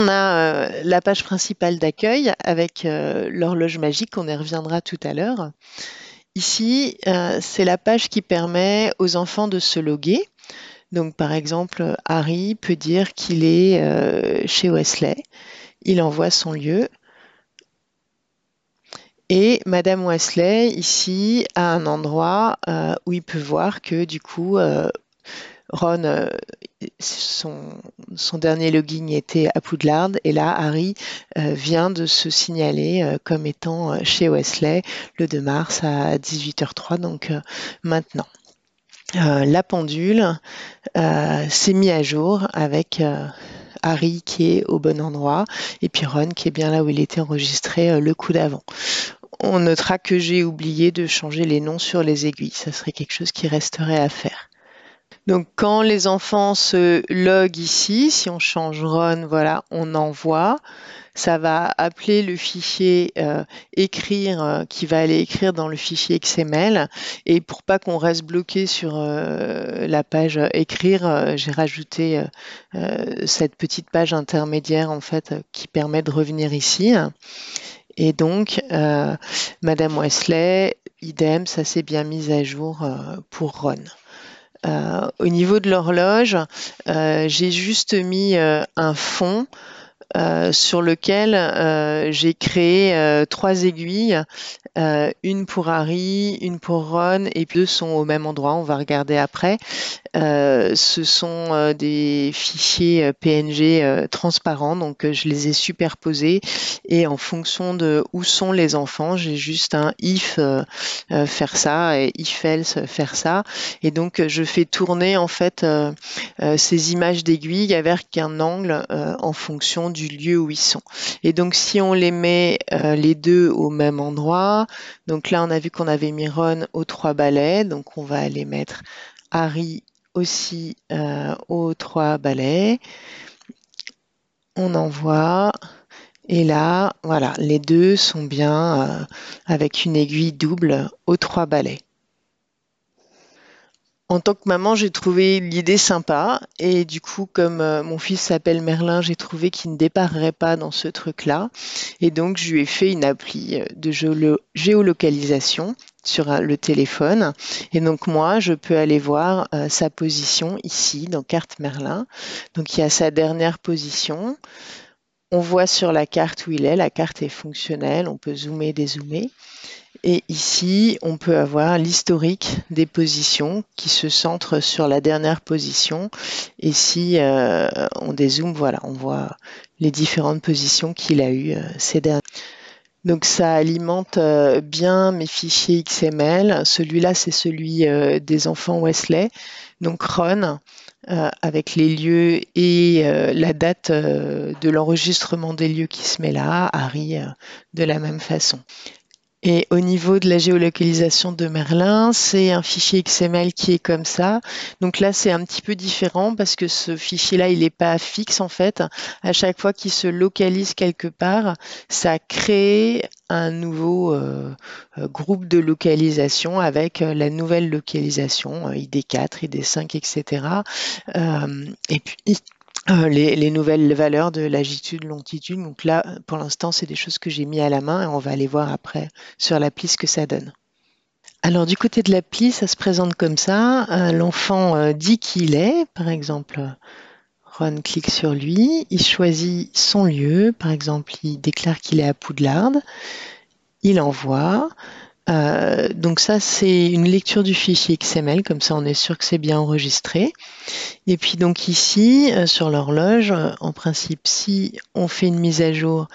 On a la page principale d'accueil avec l'horloge magique, on y reviendra tout à l'heure. Ici, c'est la page qui permet aux enfants de se loguer. Donc par exemple, Harry peut dire qu'il est chez Wesley. Il envoie son lieu. Et Madame Wesley, ici, a un endroit euh, où il peut voir que du coup, euh, Ron, euh, son, dernier login était à Poudlard, et là, Harry vient de se signaler comme étant chez Wesley le 2 mars à 18h03, donc maintenant. la pendule s'est mise à jour avec Harry qui est au bon endroit et puis Ron qui est bien là où il était enregistré le coup d'avant on notera que j'ai oublié de changer les noms sur les aiguilles. Ça serait quelque chose qui resterait à faire. Donc quand les enfants se loguent ici, si on change run, voilà, on envoie. Ça va appeler le fichier euh, écrire euh, qui va aller écrire dans le fichier XML. Et pour pas qu'on reste bloqué sur euh, la page écrire, j'ai rajouté cette petite page intermédiaire en fait qui permet de revenir ici. Et donc, Madame Wesley, idem, ça s'est bien mis à jour pour Ron. Euh, au niveau de l'horloge, j'ai juste mis un fond euh, sur lequel euh, j'ai créé euh, trois aiguilles, une pour Harry, une pour Ron, et deux sont au même endroit, on va regarder après. ce sont des fichiers PNG transparents, donc je les ai superposés, et en fonction de où sont les enfants, j'ai juste un if faire ça et if else faire ça, et donc je fais tourner en fait ces images d'aiguilles avec un angle en fonction du lieu où ils sont. Et donc si on les met euh, les deux au même endroit, donc là on a vu qu'on avait mis Ron aux trois balais, donc on va aller mettre Harry aussi euh, aux trois balais. On envoie. Et là, voilà, les deux sont bien euh, avec une aiguille double aux trois balais en tant que maman, j'ai trouvé l'idée sympa et du coup, comme euh, mon fils s'appelle Merlin, j'ai trouvé qu'il ne déparerait pas dans ce truc-là et donc je lui ai fait une appli euh, de géolocalisation sur euh, le téléphone et donc moi, je peux aller voir sa position ici dans carte Merlin. Donc il y a sa dernière position. On voit sur la carte où il est, la carte est fonctionnelle, on peut zoomer, dézoomer. Et ici, on peut avoir l'historique des positions qui se centre sur la dernière position. Et si euh, on dézoome, voilà, on voit les différentes positions qu'il a eues euh, ces dernières. Donc ça alimente euh, bien mes fichiers XML. Celui-là, c'est celui des enfants Wesley. Donc Ron, avec les lieux et la date de l'enregistrement des lieux qui se met là, Harry de la même façon. Et au niveau de la géolocalisation de Merlin, c'est un fichier XML qui est comme ça. Donc là, c'est un petit peu différent parce que ce fichier-là, il n'est pas fixe en fait. À chaque fois qu'il se localise quelque part, ça crée un nouveau euh, euh, groupe de localisation avec euh, la nouvelle localisation, ID4, ID5, etc. et puis euh, les, nouvelles valeurs de lagitude, longitude. Donc là, pour l'instant, c'est des choses que j'ai mis à la main et on va aller voir après sur l'appli ce que ça donne. Alors du côté de l'appli, ça se présente comme ça. Euh, l'enfant euh, dit qui il est, par exemple. Ron clique sur lui, il choisit son lieu, par exemple, il déclare qu'il est à Poudlard, il envoie. Euh, donc ça, c'est une lecture du fichier XML, comme ça on est sûr que c'est bien enregistré. Et puis donc ici, euh, sur l'horloge, euh, en principe, si on fait une mise à jour,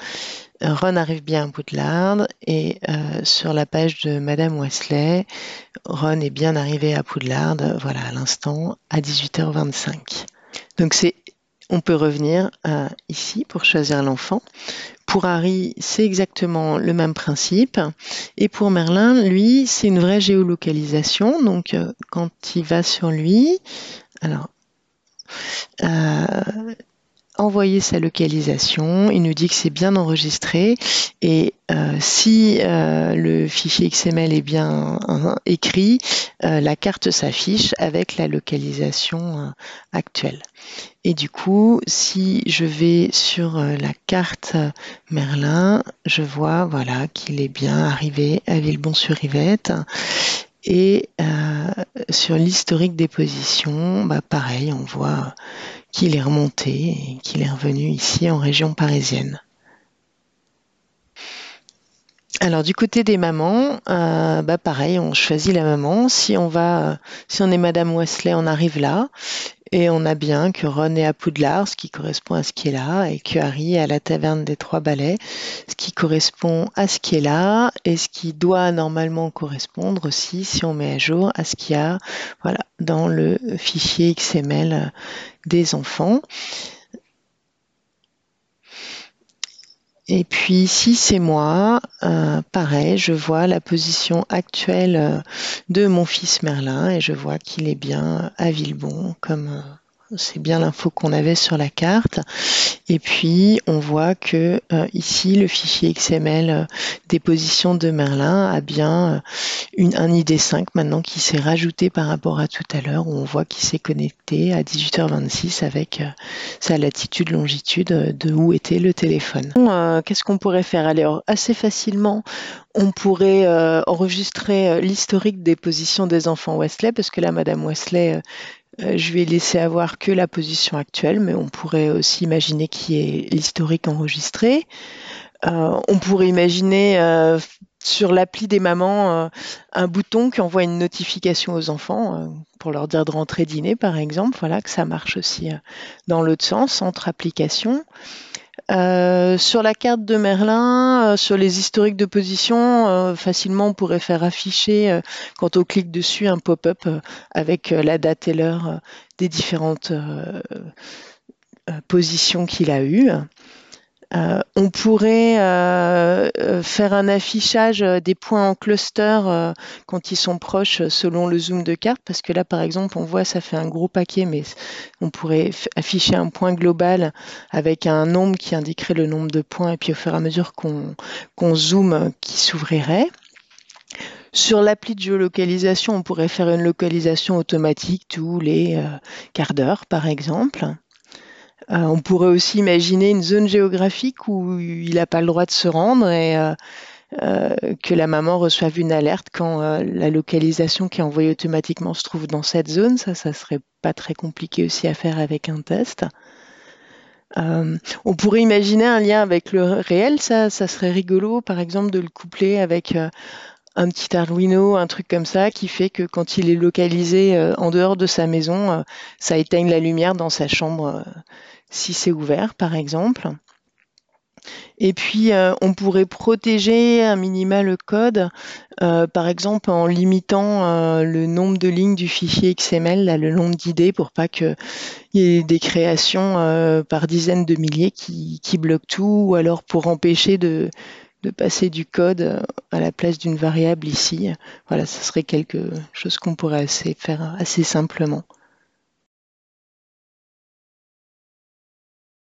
Ron arrive bien à Poudlard et sur la page de Madame Wesley, Ron est bien arrivé à Poudlard, voilà, à l'instant, à 18h25. Donc c'est on peut revenir ici pour choisir l'enfant. Pour Harry, c'est exactement le même principe. Et pour Merlin, lui, c'est une vraie géolocalisation. Donc, euh, quand il va sur lui, alors, euh, envoyer sa localisation, il nous dit que c'est bien enregistré et euh, si euh, le fichier XML est bien écrit, la carte s'affiche avec la localisation actuelle. Et du coup, si je vais sur la carte Merlin, je vois voilà qu'il est bien arrivé à Villebon-sur-Yvette. Et sur l'historique des positions, bah pareil, on voit qu'il est remonté et qu'il est revenu ici en région parisienne. Alors du côté des mamans, euh, bah pareil, on choisit la maman. Si on va, si on est Madame Wesley, on arrive là et on a bien que Ron est à Poudlard, ce qui correspond à ce qui est là, et que Harry est à la taverne des Trois Balais, ce qui correspond à ce qui est là, et ce qui doit normalement correspondre aussi, si on met à jour, à ce qu'il y a voilà, dans le fichier XML des enfants. Et puis si c'est moi, euh, pareil, je vois la position actuelle euh, de mon fils Merlin et je vois qu'il est bien à Villebon comme euh, c'est bien l'info qu'on avait sur la carte. Et puis on voit que euh, ici le fichier XML euh, des positions de Merlin a bien euh, un ID5 maintenant qui s'est rajouté par rapport à tout à l'heure où on voit qu'il s'est connecté à 18h26 avec sa latitude longitude de où était le téléphone. Qu'est-ce qu'on pourrait faire? Alors assez facilement on pourrait enregistrer l'historique des positions des enfants Wesley, parce que là, Madame Wesley je vais laisser avoir que la position actuelle, mais on pourrait aussi imaginer qui est l'historique enregistré. Euh, on pourrait imaginer euh, sur l'appli des mamans un bouton qui envoie une notification aux enfants pour leur dire de rentrer dîner, par exemple. Voilà, que ça marche aussi dans l'autre sens, entre applications. Euh, sur la carte de Merlin, euh, sur les historiques de position, euh, facilement on pourrait faire afficher, quand on clique dessus, un pop-up avec la date et l'heure des différentes positions qu'il a eues. Euh, on pourrait euh, euh, faire un affichage des points en cluster quand ils sont proches selon le zoom de carte, parce que là, par exemple, on voit ça fait un gros paquet, mais on pourrait afficher un point global avec un nombre qui indiquerait le nombre de points, et puis au fur et à mesure qu'on zoome, qui s'ouvrirait. Sur l'appli de géolocalisation, on pourrait faire une localisation automatique tous les quarts d'heure, par exemple. Euh, on pourrait aussi imaginer une zone géographique où il n'a pas le droit de se rendre et euh, euh, que la maman reçoive une alerte quand la localisation qui est envoyée automatiquement se trouve dans cette zone. Ça, ça serait pas très compliqué aussi à faire avec un test. on pourrait imaginer un lien avec le réel, ça, ça serait rigolo, par exemple, de le coupler avec un petit Arduino, un truc comme ça, qui fait que quand il est localisé en dehors de sa maison, ça éteigne la lumière dans sa chambre si c'est ouvert, par exemple. Et puis, euh, on pourrait protéger un minima le code, euh, par exemple en limitant euh, le nombre de lignes du fichier XML, le nombre d'idées, pour pas qu'il y ait des créations par dizaines de milliers qui, bloquent tout, ou alors pour empêcher de, de passer du code à la place d'une variable ici. Voilà, ce serait quelque chose qu'on pourrait assez faire assez simplement.